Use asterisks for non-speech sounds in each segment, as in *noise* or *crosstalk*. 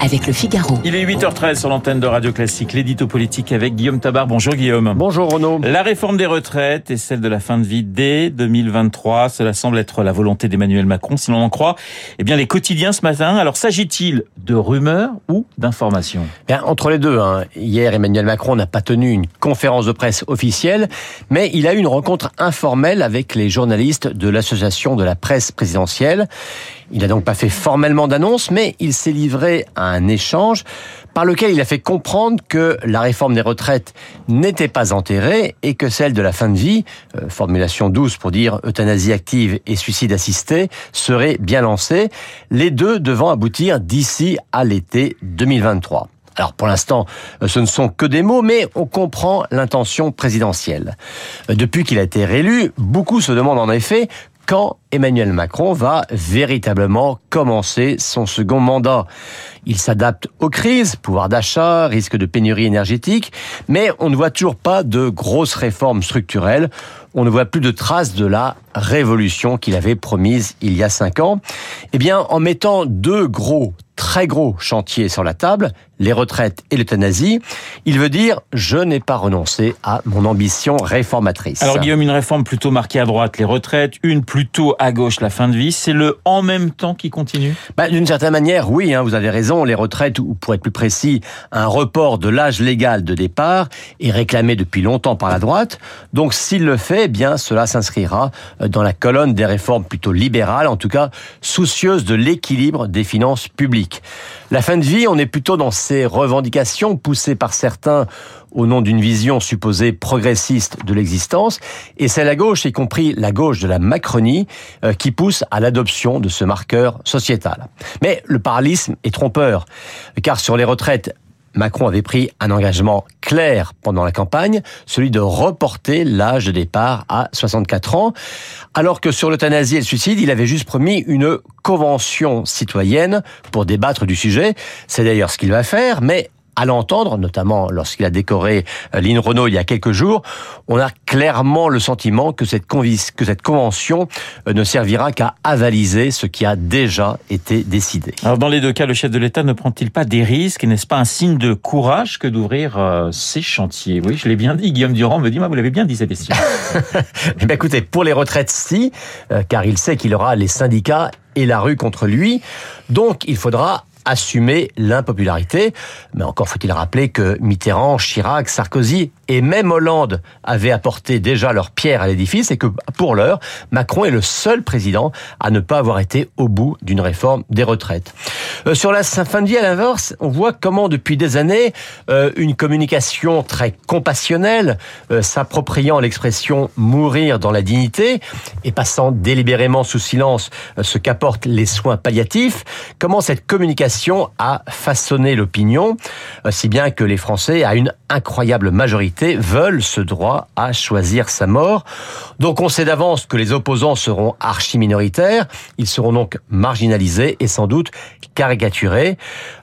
avec le Figaro. Il est 8h13 sur l'antenne de Radio Classique, l'édito politique avec Guillaume Tabar. Bonjour Guillaume. Bonjour Renaud. La réforme des retraites et celle de la fin de vie dès 2023, cela semble être la volonté d'Emmanuel Macron, si l'on en croit. Eh bien, les quotidiens ce matin, alors s'agit-il de rumeurs ou d'informations? Bien, entre les deux, hein. hier Emmanuel Macron n'a pas tenu une conférence de presse officielle, mais il a eu une rencontre informelle avec les journalistes de l'association de la presse présidentielle. Il n'a donc pas fait formellement d'annonce, mais il s'est livré à un échange par lequel il a fait comprendre que la réforme des retraites n'était pas enterrée et que celle de la fin de vie, euh, formulation douce pour dire euthanasie active et suicide assisté, serait bien lancée, les deux devant aboutir d'ici à l'été 2023. Alors pour l'instant, euh, ce ne sont que des mots, mais on comprend l'intention présidentielle. Euh, depuis qu'il a été réélu, beaucoup se demandent en effet quand Emmanuel Macron va véritablement commencer son second mandat. Il s'adapte aux crises, pouvoir d'achat, risque de pénurie énergétique, mais on ne voit toujours pas de grosses réformes structurelles. On ne voit plus de traces de la révolution qu'il avait promise il y a cinq ans. Eh bien, en mettant deux gros très gros chantiers sur la table, les retraites et l'euthanasie, il veut dire je n'ai pas renoncé à mon ambition réformatrice. Alors Guillaume, une réforme plutôt marquée à droite, les retraites, une plutôt à gauche, la fin de vie, c'est le en même temps qui continue? Bah, D'une certaine manière, oui, hein, vous avez raison, les retraites, ou pour être plus précis, un report de l'âge légal de départ est réclamé depuis longtemps par la droite. Donc s'il le fait, eh bien cela s'inscrira dans la colonne des réformes plutôt libérales, en tout cas soucieuses de l'équilibre des finances publiques. La fin de vie, on est plutôt dans ces revendications poussées par certains au nom d'une vision supposée progressiste de l'existence, et c'est la gauche, y compris la gauche de la Macronie, euh, qui pousse à l'adoption de ce marqueur sociétal. Mais le paralysme est trompeur, car sur les retraites, Macron avait pris un engagement clair pendant la campagne, celui de reporter l'âge de départ à 64 ans, alors que sur l'euthanasie et le suicide, il avait juste promis une convention citoyenne pour débattre du sujet. C'est d'ailleurs ce qu'il va faire, mais à l'entendre, notamment lorsqu'il a décoré euh, Lynn Renault il y a quelques jours, on a clairement le sentiment que cette, que cette convention euh, ne servira qu'à avaliser ce qui a déjà été décidé. Alors dans les deux cas, le chef de l'État ne prend-il pas des risques et n'est-ce pas un signe de courage que d'ouvrir euh, ces chantiers? Oui, je l'ai bien dit. Guillaume Durand me dit, moi, vous l'avez bien dit question. *laughs* eh bien, écoutez, pour les retraites, si, car il sait qu'il aura les syndicats et la rue contre lui. Donc, il faudra assumer l'impopularité. Mais encore faut-il rappeler que Mitterrand, Chirac, Sarkozy et même Hollande avaient apporté déjà leur pierre à l'édifice et que pour l'heure, Macron est le seul président à ne pas avoir été au bout d'une réforme des retraites. Euh, sur la fin de vie à l'inverse, on voit comment depuis des années, euh, une communication très compassionnelle, euh, s'appropriant l'expression mourir dans la dignité et passant délibérément sous silence ce qu'apportent les soins palliatifs, comment cette communication a façonné l'opinion, si bien que les Français, à une incroyable majorité, veulent ce droit à choisir sa mort. Donc on sait d'avance que les opposants seront archi-minoritaires, ils seront donc marginalisés et sans doute caricaturés.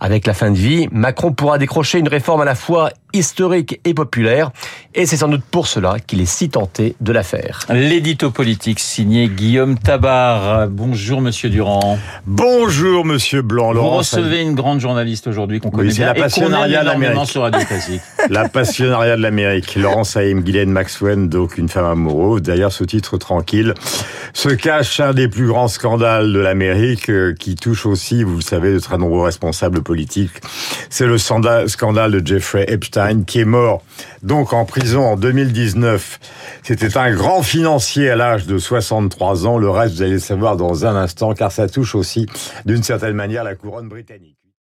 Avec la fin de vie, Macron pourra décrocher une réforme à la fois historique et populaire, et c'est sans doute pour cela qu'il est si tenté de la faire. L'édito politique signé Guillaume Tabar. Bonjour Monsieur Durand. Bonjour Monsieur Blanc. Vous recevez une grande journaliste aujourd'hui qu'on connaît oui, bien la passionnariat de l'Amérique. sur Radio Classique. *laughs* la passionnariat de l'Amérique. Laurence Haïm, Guylaine Maxwell, donc une femme amoureuse. Derrière ce titre tranquille se cache un des plus grands scandales de l'Amérique euh, qui touche aussi, vous le savez, de très nombreux responsables politiques. C'est le scandale de Jeffrey Epstein qui est mort donc en prison en 2019. C'était un grand financier à l'âge de 63 ans. Le reste, vous allez le savoir dans un instant, car ça touche aussi d'une certaine manière la couronne britannique.